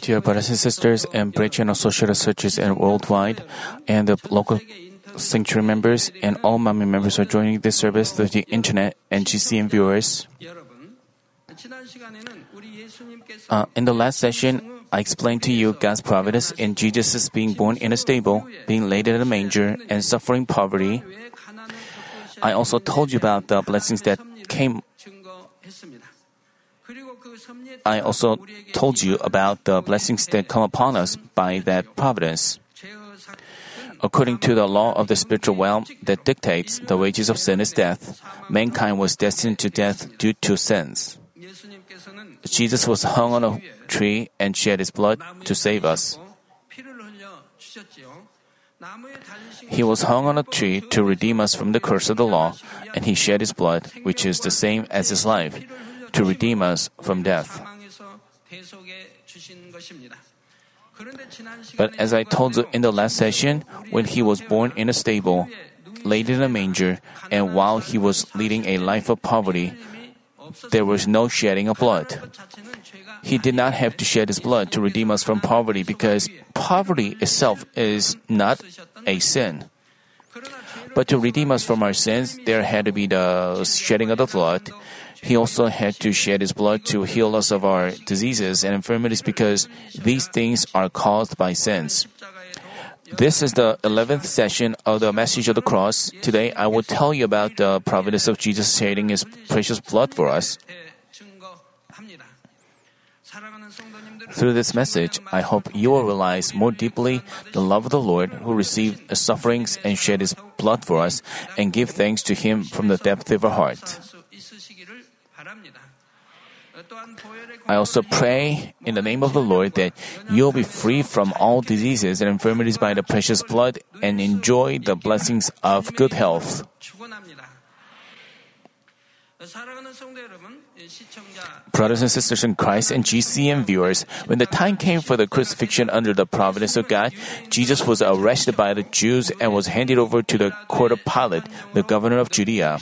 Dear brothers and sisters and brethren of social researchers and worldwide, and the local sanctuary members and all Manmin members are joining this service through the internet and GCN viewers. Uh, in the last session, I explained to you God's providence in Jesus' being born in a stable, being laid in a manger, and suffering poverty. I also told you about the blessings that came I also told you about the blessings that come upon us by that providence. According to the law of the spiritual realm that dictates the wages of sin is death, mankind was destined to death due to sins. Jesus was hung on a tree and shed his blood to save us. He was hung on a tree to redeem us from the curse of the law, and he shed his blood, which is the same as his life, to redeem us from death. But as I told you in the last session, when he was born in a stable, laid in a manger, and while he was leading a life of poverty, there was no shedding of blood. He did not have to shed his blood to redeem us from poverty because poverty itself is not a sin. But to redeem us from our sins, there had to be the shedding of the blood. He also had to shed his blood to heal us of our diseases and infirmities because these things are caused by sins. This is the 11th session of the message of the cross. Today I will tell you about the providence of Jesus shedding his precious blood for us. Through this message, I hope you will realize more deeply the love of the Lord who received sufferings and shed his blood for us and give thanks to him from the depth of our heart. I also pray in the name of the Lord that you'll be free from all diseases and infirmities by the precious blood and enjoy the blessings of good health. Brothers and sisters in Christ and GCN viewers, when the time came for the crucifixion under the providence of God, Jesus was arrested by the Jews and was handed over to the court of Pilate, the governor of Judea.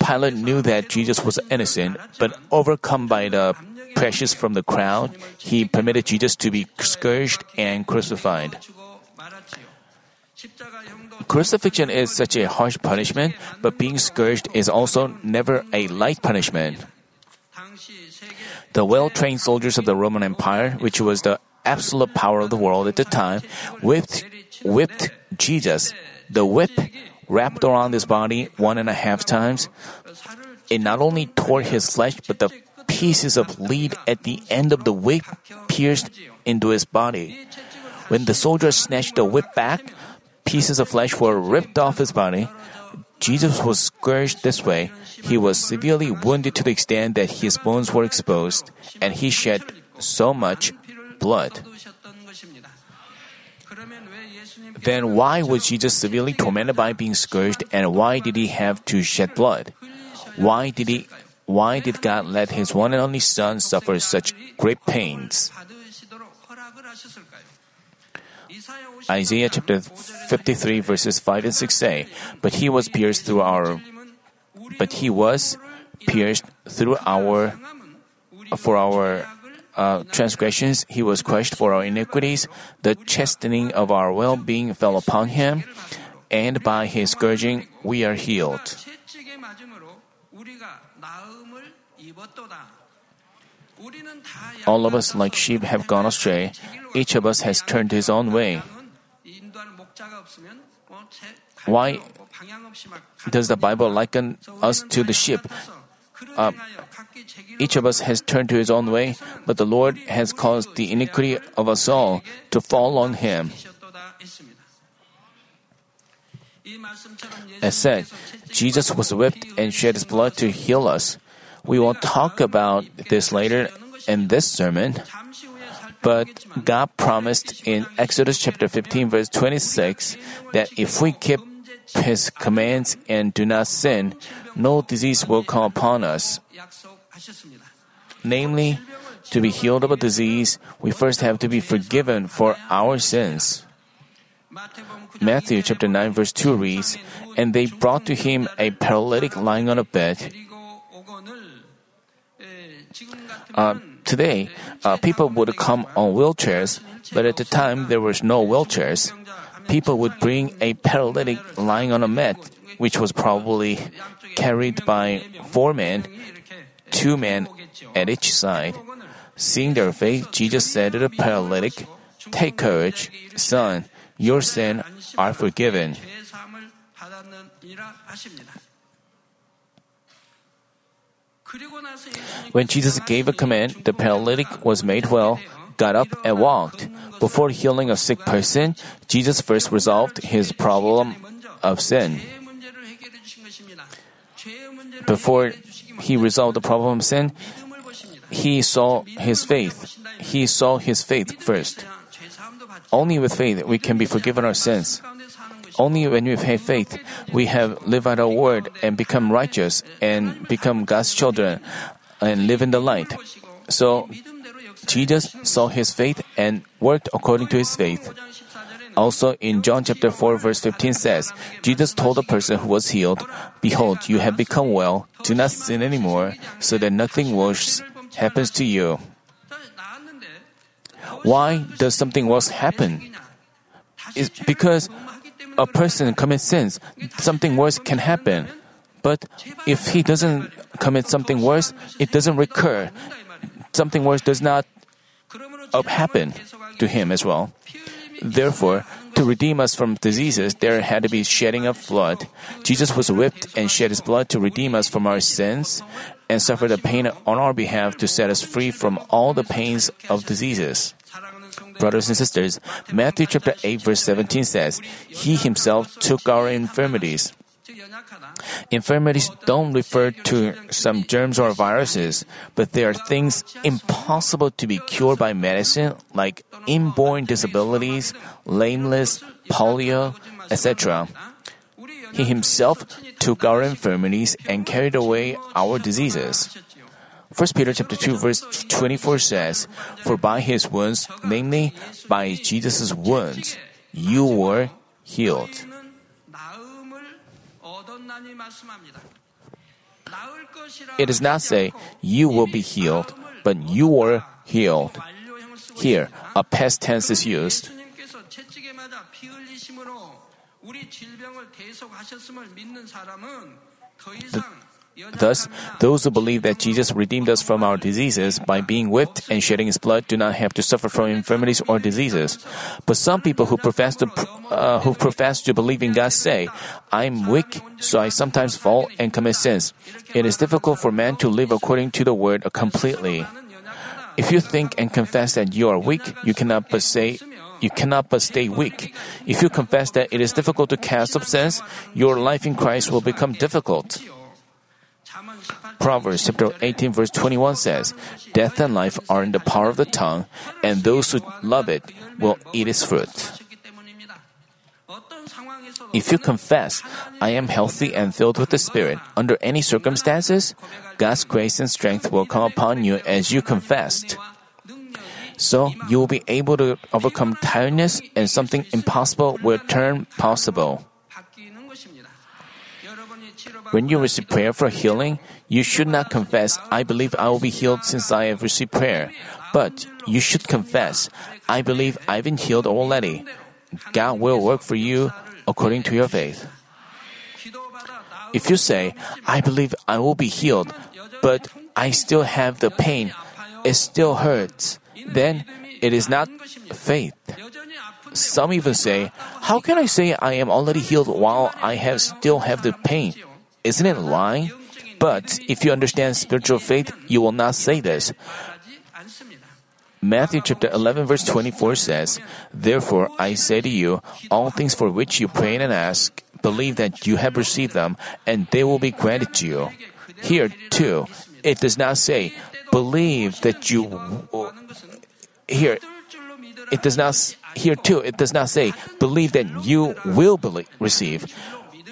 Pilate knew that Jesus was innocent, but overcome by the pressures from the crowd, he permitted Jesus to be scourged and crucified. Crucifixion is such a harsh punishment, but being scourged is also never a light punishment. The well trained soldiers of the Roman Empire, which was the absolute power of the world at the time, whipped, whipped Jesus. The whip wrapped around his body one and a half times. It not only tore his flesh, but the pieces of lead at the end of the whip pierced into his body. When the soldiers snatched the whip back, pieces of flesh were ripped off his body. Jesus was scourged this way. He was severely wounded to the extent that his bones were exposed, and he shed so much blood. Then why was Jesus severely tormented by being scourged and why did he have to shed blood? Why did he why did God let his one and only son suffer such great pains? Isaiah chapter 53 verses 5 and 6 say, "But he was pierced through our, but he was pierced through our, for our uh, transgressions. He was crushed for our iniquities. The chastening of our well-being fell upon him, and by his scourging we are healed." All of us, like sheep, have gone astray. Each of us has turned his own way. Why does the Bible liken us to the sheep? Uh, each of us has turned to his own way, but the Lord has caused the iniquity of us all to fall on him. As said, Jesus was whipped and shed his blood to heal us. We will talk about this later in this sermon. But God promised in Exodus chapter 15 verse 26 that if we keep his commands and do not sin, no disease will come upon us. Namely, to be healed of a disease, we first have to be forgiven for our sins. Matthew chapter 9 verse 2 reads, And they brought to him a paralytic lying on a bed. Uh, today, uh, people would come on wheelchairs, but at the time there was no wheelchairs. People would bring a paralytic lying on a mat, which was probably carried by four men, two men at each side. Seeing their faith, Jesus said to the paralytic, Take courage, son, your sins are forgiven. When Jesus gave a command, the paralytic was made well, got up, and walked. Before healing a sick person, Jesus first resolved his problem of sin. Before he resolved the problem of sin, he saw his faith. He saw his faith first. Only with faith we can be forgiven our sins. Only when we have faith, we have live out our word and become righteous and become God's children and live in the light. So Jesus saw his faith and worked according to his faith. Also in John chapter 4 verse 15 says, Jesus told the person who was healed, Behold, you have become well, do not sin anymore, so that nothing worse happens to you. Why does something worse happen? It's because a person commits sins, something worse can happen. But if he doesn't commit something worse, it doesn't recur. Something worse does not uh, happen to him as well. Therefore, to redeem us from diseases, there had to be shedding of blood. Jesus was whipped and shed his blood to redeem us from our sins and suffered the pain on our behalf to set us free from all the pains of diseases. Brothers and sisters, Matthew chapter 8 verse 17 says, He himself took our infirmities. Infirmities don't refer to some germs or viruses, but they are things impossible to be cured by medicine like inborn disabilities, lameness, polio, etc. He himself took our infirmities and carried away our diseases. 1 Peter chapter 2 verse 24 says, For by his wounds, namely by Jesus' wounds, you were healed. It does not say, you will be healed, but you were healed. Here, a past tense is used. The Thus, those who believe that Jesus redeemed us from our diseases by being whipped and shedding his blood do not have to suffer from infirmities or diseases. But some people who profess to, uh, who profess to believe in God say, I'm weak, so I sometimes fall and commit sins. It is difficult for man to live according to the word completely. If you think and confess that you are weak, you cannot but say you cannot but stay weak. If you confess that it is difficult to cast off sins, your life in Christ will become difficult. Proverbs chapter 18 verse 21 says, Death and life are in the power of the tongue, and those who love it will eat its fruit. If you confess, I am healthy and filled with the Spirit, under any circumstances, God's grace and strength will come upon you as you confessed. So you will be able to overcome tiredness and something impossible will turn possible. When you receive prayer for healing, you should not confess, I believe I will be healed since I have received prayer. But you should confess, I believe I've been healed already. God will work for you according to your faith. If you say, I believe I will be healed, but I still have the pain, it still hurts, then it is not faith. Some even say, How can I say I am already healed while I have still have the pain? Isn't it lying? But if you understand spiritual faith, you will not say this. Matthew chapter 11 verse 24 says, Therefore I say to you, all things for which you pray and ask, believe that you have received them, and they will be granted to you. Here too, it does not say, believe that you, here, it does not, here too, it does not say, believe that you will believe, receive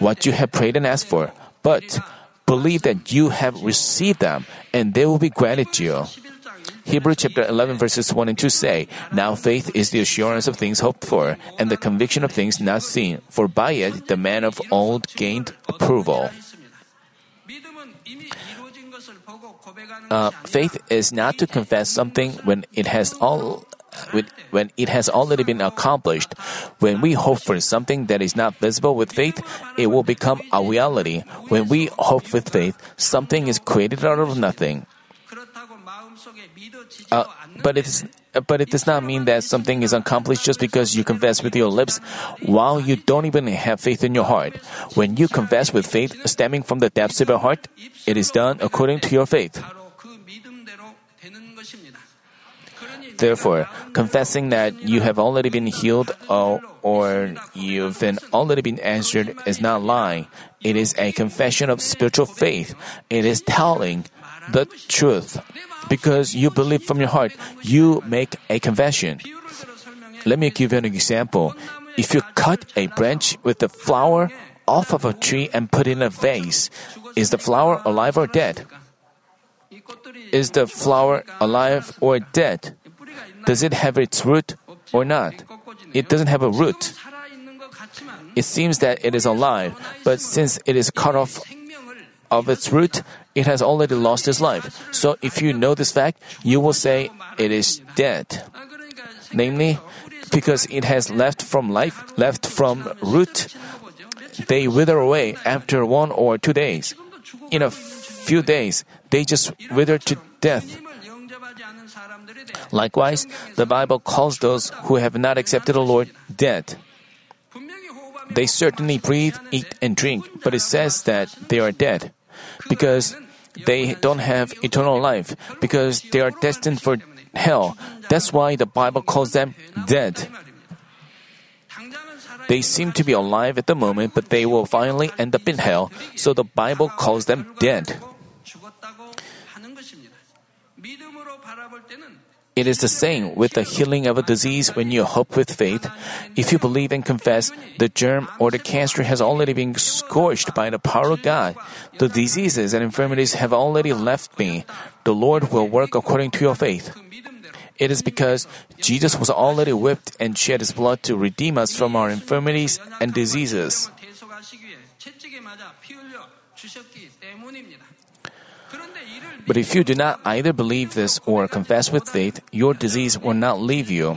what you have prayed and asked for but believe that you have received them, and they will be granted to you. Hebrew chapter 11 verses 1 and 2 say, Now faith is the assurance of things hoped for, and the conviction of things not seen, for by it the man of old gained approval. Uh, faith is not to confess something when it has all when it has already been accomplished. When we hope for something that is not visible with faith, it will become a reality. When we hope with faith, something is created out of nothing. Uh, but it is, but it does not mean that something is accomplished just because you confess with your lips while you don't even have faith in your heart. When you confess with faith stemming from the depths of your heart, it is done according to your faith. Therefore, confessing that you have already been healed or, you've been already been answered is not lying. It is a confession of spiritual faith. It is telling the truth. Because you believe from your heart, you make a confession. Let me give you an example. If you cut a branch with the flower off of a tree and put in a vase, is the flower alive or dead? Is the flower alive or dead? Does it have its root or not? It doesn't have a root. It seems that it is alive, but since it is cut off of its root, it has already lost its life. So if you know this fact, you will say it is dead. Namely, because it has left from life, left from root, they wither away after one or two days. In a few days, they just wither to death. Likewise, the Bible calls those who have not accepted the Lord dead. They certainly breathe, eat, and drink, but it says that they are dead because they don't have eternal life, because they are destined for hell. That's why the Bible calls them dead. They seem to be alive at the moment, but they will finally end up in hell, so the Bible calls them dead. It is the same with the healing of a disease when you hope with faith. If you believe and confess, the germ or the cancer has already been scorched by the power of God. The diseases and infirmities have already left me. The Lord will work according to your faith. It is because Jesus was already whipped and shed his blood to redeem us from our infirmities and diseases. But if you do not either believe this or confess with faith, your disease will not leave you.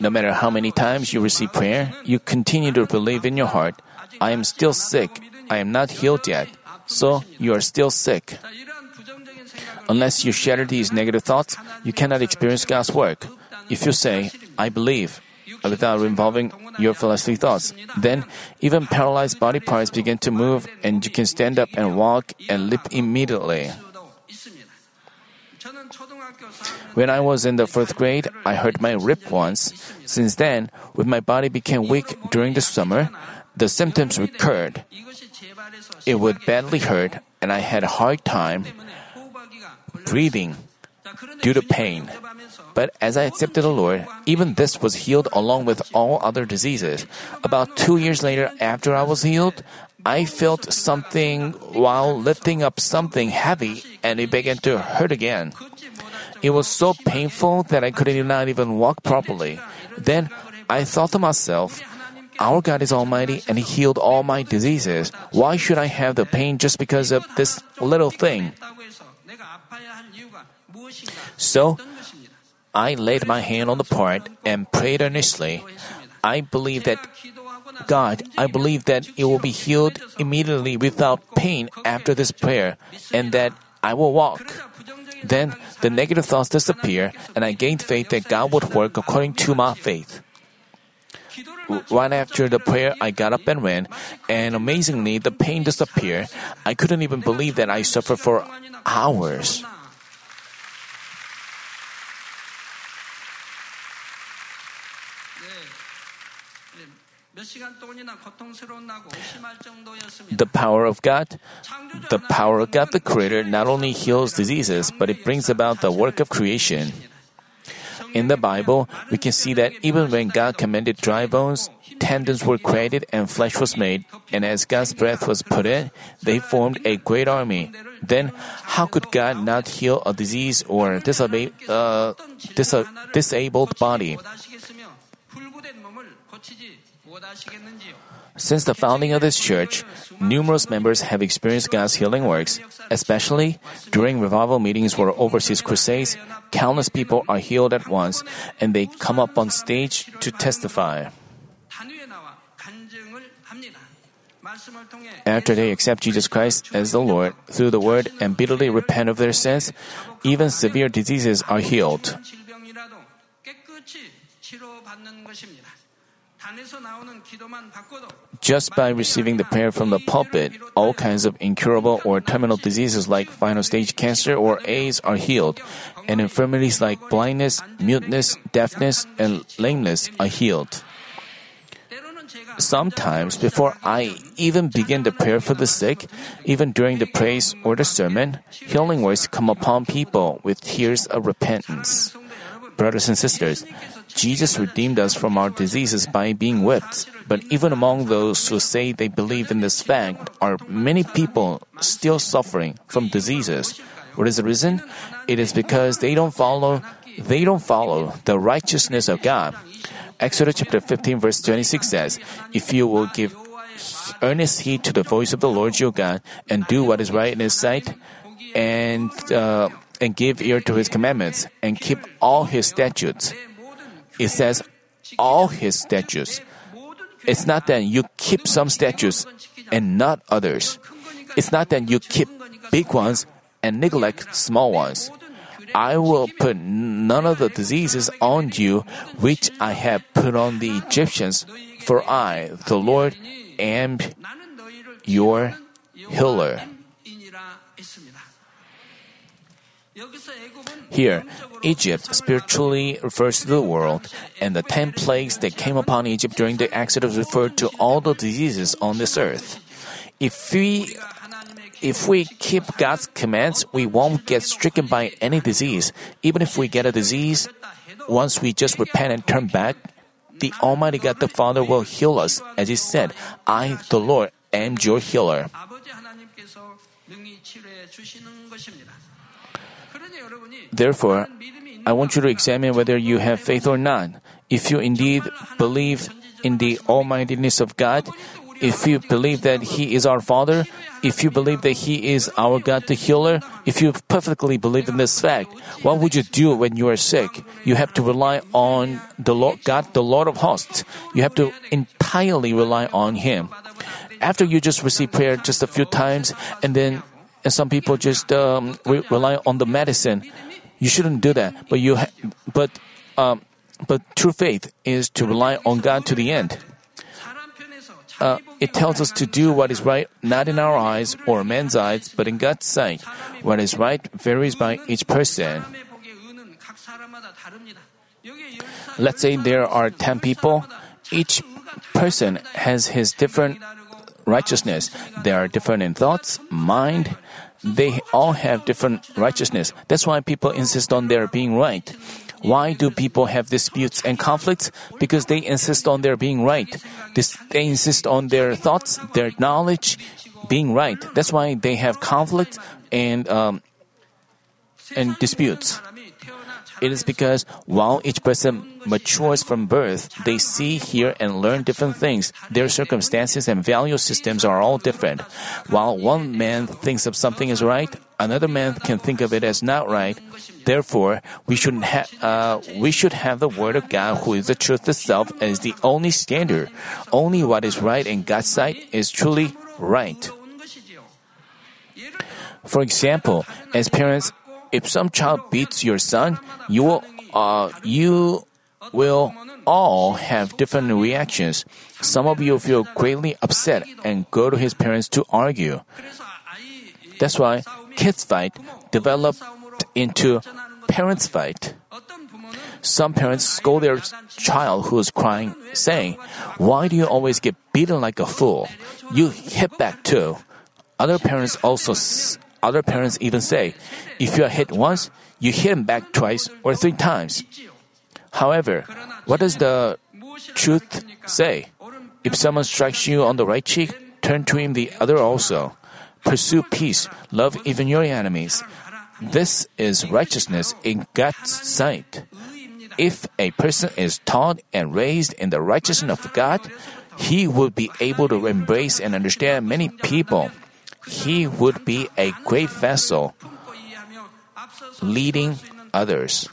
No matter how many times you receive prayer, you continue to believe in your heart, I am still sick, I am not healed yet. So you are still sick. Unless you shatter these negative thoughts, you cannot experience God's work. If you say, I believe, without involving your philosophy thoughts. Then, even paralyzed body parts begin to move, and you can stand up and walk and leap immediately. When I was in the fourth grade, I hurt my rib once. Since then, when my body became weak during the summer, the symptoms recurred. It would badly hurt, and I had a hard time breathing due to pain. But as I accepted the Lord, even this was healed along with all other diseases. About two years later, after I was healed, I felt something while lifting up something heavy and it began to hurt again. It was so painful that I could not even walk properly. Then I thought to myself, our God is Almighty and He healed all my diseases. Why should I have the pain just because of this little thing? So, I laid my hand on the part and prayed earnestly. I believe that God, I believe that it will be healed immediately without pain after this prayer and that I will walk. Then the negative thoughts disappear and I gained faith that God would work according to my faith. Right after the prayer, I got up and ran, and amazingly, the pain disappeared. I couldn't even believe that I suffered for hours. The power of God, the power of God the Creator not only heals diseases, but it brings about the work of creation. In the Bible, we can see that even when God commanded dry bones, tendons were created and flesh was made, and as God's breath was put in, they formed a great army. Then, how could God not heal a disease or disabled, uh, dis- disabled body? Since the founding of this church, numerous members have experienced God's healing works, especially during revival meetings or overseas crusades. Countless people are healed at once and they come up on stage to testify. After they accept Jesus Christ as the Lord through the word and bitterly repent of their sins, even severe diseases are healed. Just by receiving the prayer from the pulpit, all kinds of incurable or terminal diseases like final stage cancer or AIDS are healed, and infirmities like blindness, muteness, deafness, and lameness are healed. Sometimes, before I even begin the prayer for the sick, even during the praise or the sermon, healing words come upon people with tears of repentance. Brothers and sisters, Jesus redeemed us from our diseases by being whipped. But even among those who say they believe in this fact are many people still suffering from diseases. What is the reason? It is because they don't follow they don't follow the righteousness of God. Exodus chapter 15 verse 26 says, "If you will give earnest heed to the voice of the Lord your God and do what is right in his sight and uh, and give ear to his commandments and keep all his statutes. It says all his statutes. It's not that you keep some statutes and not others. It's not that you keep big ones and neglect small ones. I will put none of the diseases on you which I have put on the Egyptians, for I, the Lord, am your healer. Here, Egypt spiritually refers to the world, and the ten plagues that came upon Egypt during the Exodus refer to all the diseases on this earth. If we if we keep God's commands, we won't get stricken by any disease. Even if we get a disease, once we just repent and turn back, the Almighty God the Father will heal us. As He said, I, the Lord, am your healer. Therefore, I want you to examine whether you have faith or not. If you indeed believe in the almightiness of God, if you believe that He is our Father, if you believe that He is our God the healer, if you perfectly believe in this fact, what would you do when you are sick? You have to rely on the Lord God, the Lord of hosts. You have to entirely rely on Him. After you just receive prayer just a few times and then and some people just um, re- rely on the medicine. You shouldn't do that. But you, ha- but, um, but true faith is to rely on God to the end. Uh, it tells us to do what is right, not in our eyes or man's eyes, but in God's sight. What is right varies by each person. Let's say there are 10 people. Each person has his different righteousness. They are different in thoughts, mind. They all have different righteousness. That's why people insist on their being right. Why do people have disputes and conflicts? Because they insist on their being right. They insist on their thoughts, their knowledge, being right. That's why they have conflict and um, and disputes. It is because while each person matures from birth, they see, hear, and learn different things. Their circumstances and value systems are all different. While one man thinks of something as right, another man can think of it as not right. Therefore, we shouldn't ha- uh, we should have the Word of God, who is the truth itself, as the only standard. Only what is right in God's sight is truly right. For example, as parents, if some child beats your son, you will, uh, you will all have different reactions. Some of you feel greatly upset and go to his parents to argue. That's why kids fight developed into parents fight. Some parents scold their child who is crying, saying, Why do you always get beaten like a fool? You hit back too. Other parents also other parents even say, if you are hit once, you hit him back twice or three times. However, what does the truth say? If someone strikes you on the right cheek, turn to him the other also. Pursue peace, love even your enemies. This is righteousness in God's sight. If a person is taught and raised in the righteousness of God, he will be able to embrace and understand many people. He would be a great vessel leading others.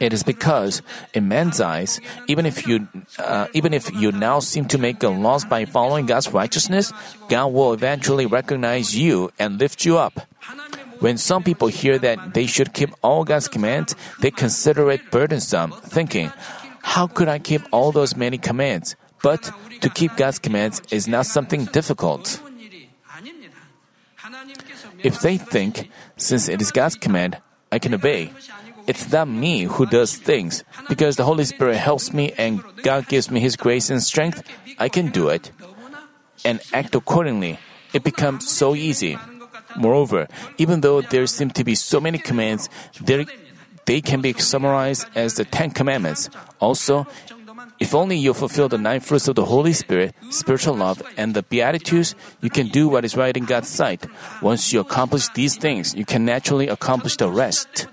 It is because, in man's eyes, even if you, uh, even if you now seem to make a loss by following God's righteousness, God will eventually recognize you and lift you up. When some people hear that they should keep all God's commands, they consider it burdensome, thinking, "How could I keep all those many commands?" But to keep God's commands is not something difficult. If they think, since it is God's command, I can obey, it's not me who does things. Because the Holy Spirit helps me and God gives me His grace and strength, I can do it and act accordingly. It becomes so easy. Moreover, even though there seem to be so many commands, they can be summarized as the Ten Commandments. Also, if only you fulfill the nine fruits of the Holy Spirit, spiritual love, and the Beatitudes, you can do what is right in God's sight. Once you accomplish these things, you can naturally accomplish the rest.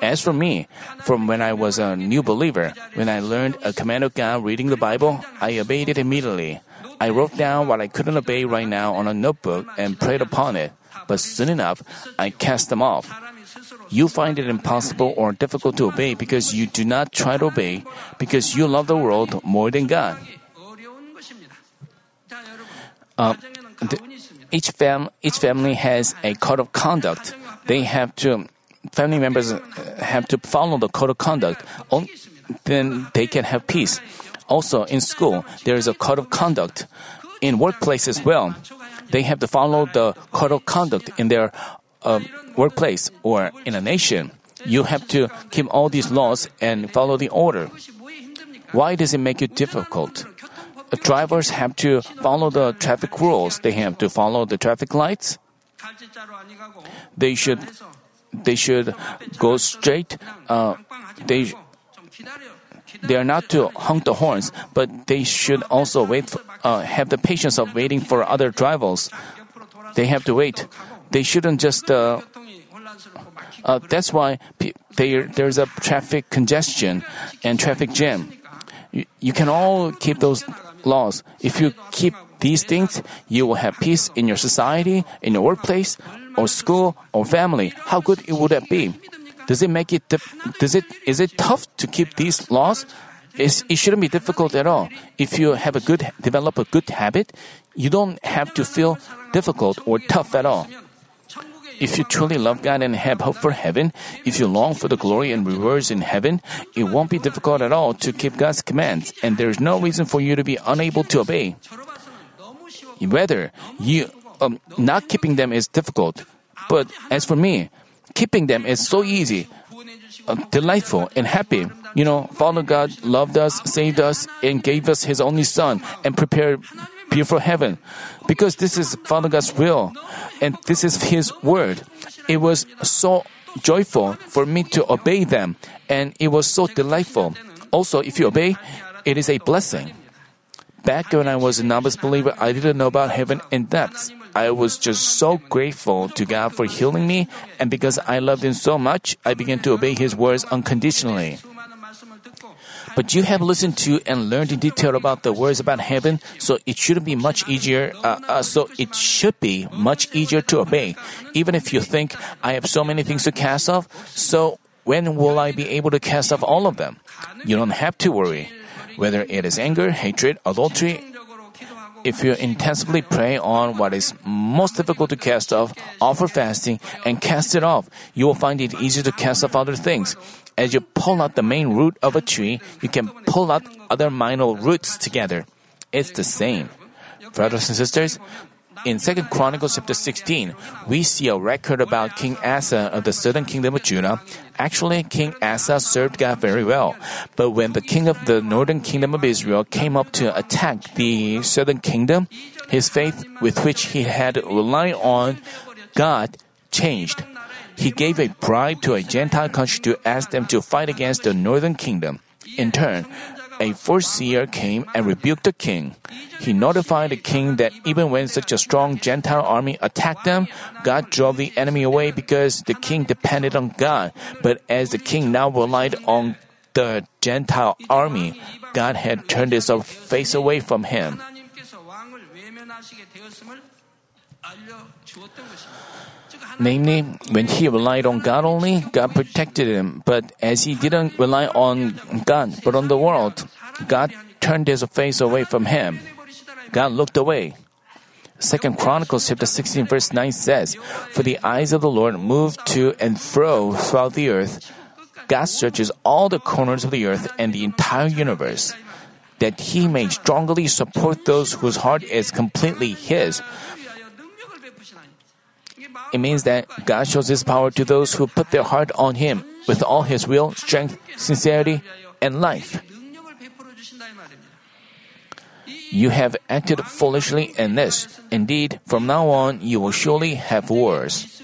As for me, from when I was a new believer, when I learned a command of God reading the Bible, I obeyed it immediately. I wrote down what I couldn't obey right now on a notebook and prayed upon it, but soon enough, I cast them off. You find it impossible or difficult to obey because you do not try to obey because you love the world more than God. Uh, the, each, fam- each family has a code of conduct. They have to, family members have to follow the code of conduct. Then they can have peace. Also, in school, there is a code of conduct. In workplace as well, they have to follow the code of conduct in their uh, workplace or in a nation. You have to keep all these laws and follow the order. Why does it make it difficult? Drivers have to follow the traffic rules. They have to follow the traffic lights. They should they should go straight. Uh, they they are not to honk the horns, but they should also wait. For, uh, have the patience of waiting for other drivers. They have to wait. They shouldn't just. Uh, uh, that's why there, there's a traffic congestion and traffic jam. You, you can all keep those laws. If you keep these things, you will have peace in your society, in your workplace, or school, or family. How good it would that be? Does it make it? Does it? Is it tough to keep these laws? It's, it shouldn't be difficult at all. If you have a good, develop a good habit, you don't have to feel difficult or tough at all. If you truly love God and have hope for heaven, if you long for the glory and rewards in heaven, it won't be difficult at all to keep God's commands, and there's no reason for you to be unable to obey. Whether you um, not keeping them is difficult, but as for me, keeping them is so easy, uh, delightful, and happy. You know, Father God loved us, saved us, and gave us His only Son, and prepared beautiful heaven. Because this is Father God's will, and this is His word. It was so joyful for me to obey them, and it was so delightful. Also, if you obey, it is a blessing. Back when I was a novice believer, I didn't know about heaven in depth. I was just so grateful to God for healing me, and because I loved Him so much, I began to obey His words unconditionally. But you have listened to and learned in detail about the words about heaven, so it shouldn't be much easier. Uh, uh, so it should be much easier to obey, even if you think I have so many things to cast off. So when will I be able to cast off all of them? You don't have to worry. Whether it is anger, hatred, adultery, if you intensively pray on what is most difficult to cast off, offer fasting, and cast it off, you will find it easier to cast off other things. As you pull out the main root of a tree, you can pull out other minor roots together. It's the same. Brothers and sisters, in 2 Chronicles chapter 16, we see a record about King Asa of the southern kingdom of Judah. Actually, King Asa served God very well. But when the king of the northern kingdom of Israel came up to attack the southern kingdom, his faith with which he had relied on God changed he gave a bribe to a Gentile country to ask them to fight against the northern kingdom. In turn, a foreseer came and rebuked the king. He notified the king that even when such a strong Gentile army attacked them, God drove the enemy away because the king depended on God. But as the king now relied on the Gentile army, God had turned his face away from him. Namely, when he relied on God only, God protected him. But as he didn't rely on God, but on the world, God turned his face away from him. God looked away. Second Chronicles chapter 16 verse 9 says, For the eyes of the Lord move to and fro throughout the earth. God searches all the corners of the earth and the entire universe, that he may strongly support those whose heart is completely his. It means that God shows His power to those who put their heart on Him with all His will, strength, sincerity, and life. You have acted foolishly in this. Indeed, from now on, you will surely have wars.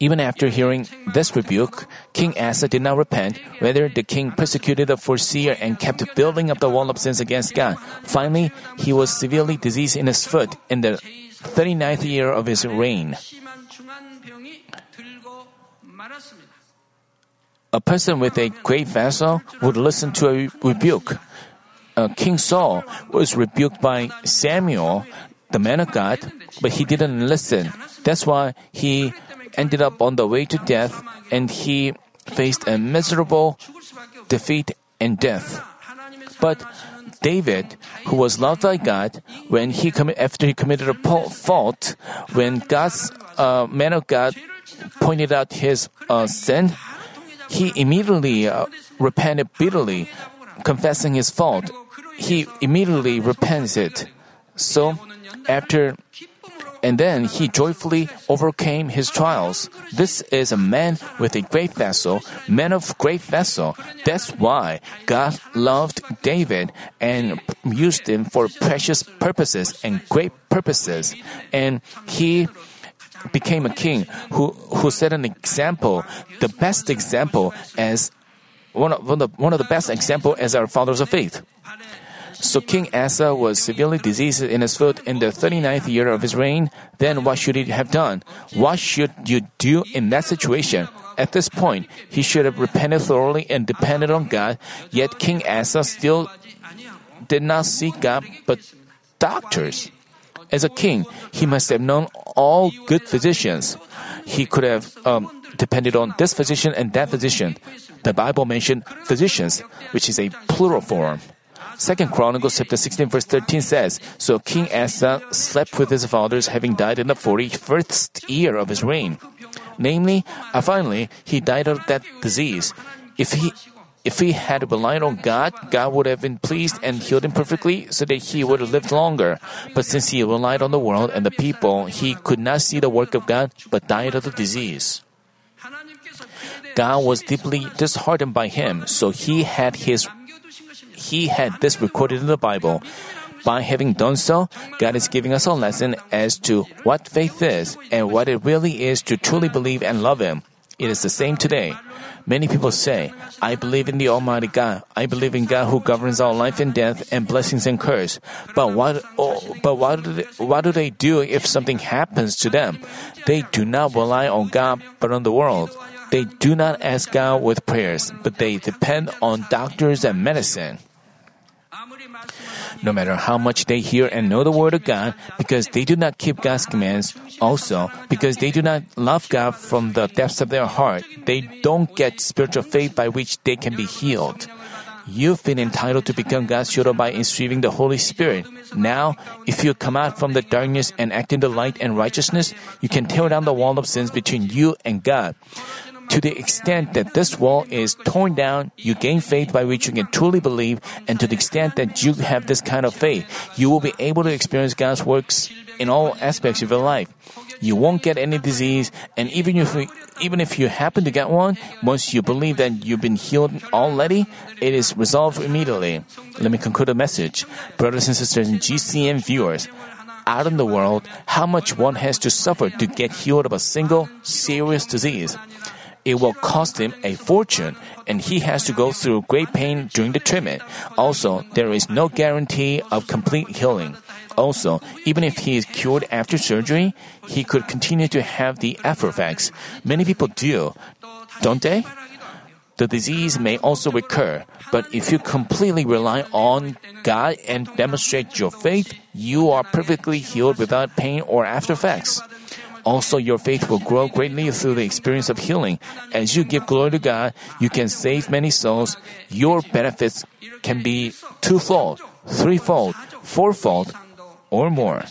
Even after hearing this rebuke, King Asa did not repent. Rather, the king persecuted the foreseer and kept building up the wall of sins against God. Finally, he was severely diseased in his foot, and the 39th year of his reign. A person with a great vessel would listen to a rebuke. Uh, King Saul was rebuked by Samuel, the man of God, but he didn't listen. That's why he ended up on the way to death and he faced a miserable defeat and death. But David, who was loved by God, when he after he committed a po- fault, when God's uh, man of God pointed out his uh, sin, he immediately uh, repented bitterly, confessing his fault. He immediately repents it. So, after and then he joyfully overcame his trials. This is a man with a great vessel, man of great vessel. That's why God loved David and used him for precious purposes and great purposes. And he became a king who, who set an example, the best example as one of, one of, the, one of the best example as our fathers of faith. So King Asa was severely diseased in his foot in the 39th year of his reign. Then what should he have done? What should you do in that situation? At this point, he should have repented thoroughly and depended on God. Yet King Asa still did not seek God, but doctors. As a king, he must have known all good physicians. He could have um, depended on this physician and that physician. The Bible mentioned physicians, which is a plural form. Second Chronicles chapter 16 verse 13 says, So King Asa slept with his fathers having died in the 41st year of his reign. Namely, uh, finally, he died of that disease. If he if he had relied on God, God would have been pleased and healed him perfectly so that he would have lived longer. But since he relied on the world and the people, he could not see the work of God but died of the disease. God was deeply disheartened by him, so he had his he had this recorded in the Bible. By having done so, God is giving us a lesson as to what faith is and what it really is to truly believe and love Him. It is the same today. Many people say, I believe in the Almighty God. I believe in God who governs all life and death and blessings and curse. But what, oh, but what do, they, what do they do if something happens to them? They do not rely on God but on the world. They do not ask God with prayers, but they depend on doctors and medicine no matter how much they hear and know the Word of God, because they do not keep God's commands, also because they do not love God from the depths of their heart, they don't get spiritual faith by which they can be healed. You've been entitled to become God's children by receiving the Holy Spirit. Now, if you come out from the darkness and act in the light and righteousness, you can tear down the wall of sins between you and God. To the extent that this wall is torn down, you gain faith by which you can truly believe, and to the extent that you have this kind of faith, you will be able to experience God's works in all aspects of your life. You won't get any disease, and even if you, even if you happen to get one, once you believe that you've been healed already, it is resolved immediately. Let me conclude the message, brothers and sisters and GCN viewers. Out in the world, how much one has to suffer to get healed of a single serious disease. It will cost him a fortune, and he has to go through great pain during the treatment. Also, there is no guarantee of complete healing. Also, even if he is cured after surgery, he could continue to have the after effects. Many people do, don't they? the disease may also recur. But if you completely rely on God and demonstrate your faith, you are perfectly healed without pain or after effects. Also, your faith will grow greatly through the experience of healing. As you give glory to God, you can save many souls. Your benefits can be twofold, threefold, fourfold, or more.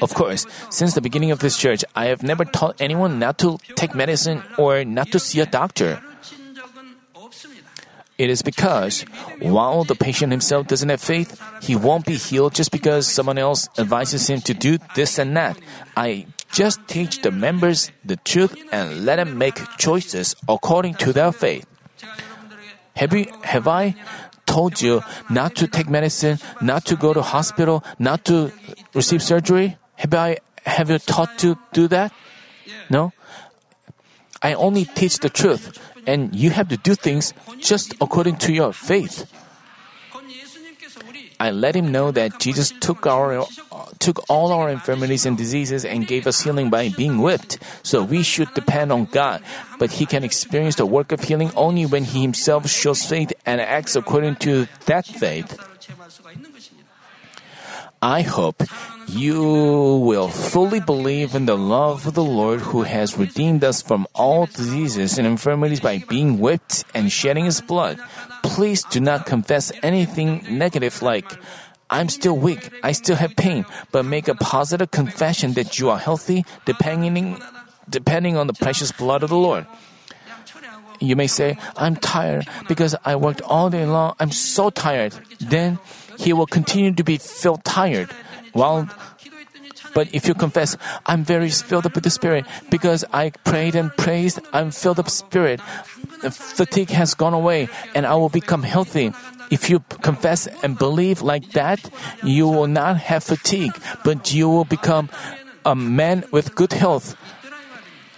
Of course, since the beginning of this church, I have never taught anyone not to take medicine or not to see a doctor. It is because while the patient himself doesn't have faith, he won't be healed just because someone else advises him to do this and that. I just teach the members the truth and let them make choices according to their faith. Have, you, have I told you not to take medicine, not to go to hospital, not to receive surgery? Have I have you taught to do that? No. I only teach the truth, and you have to do things just according to your faith. I let him know that Jesus took our uh, took all our infirmities and diseases and gave us healing by being whipped. So we should depend on God, but he can experience the work of healing only when he himself shows faith and acts according to that faith. I hope you will fully believe in the love of the Lord who has redeemed us from all diseases and infirmities by being whipped and shedding his blood. Please do not confess anything negative like, I'm still weak, I still have pain, but make a positive confession that you are healthy depending, depending on the precious blood of the Lord. You may say, I'm tired because I worked all day long. I'm so tired. Then he will continue to be feel tired. While but if you confess, I'm very filled up with the Spirit because I prayed and praised, I'm filled up Spirit. The fatigue has gone away and I will become healthy. If you confess and believe like that, you will not have fatigue, but you will become a man with good health.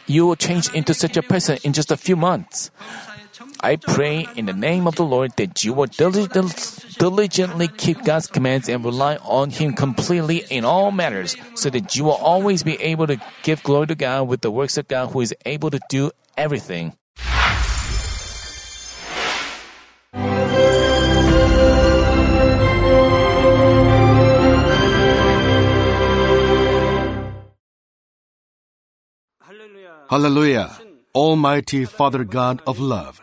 You will change into such a person in just a few months. I pray in the name of the Lord that you will diligently keep God's commands and rely on Him completely in all matters, so that you will always be able to give glory to God with the works of God who is able to do everything. Hallelujah. Almighty Father God of love.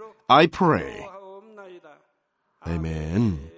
I pray. Amen.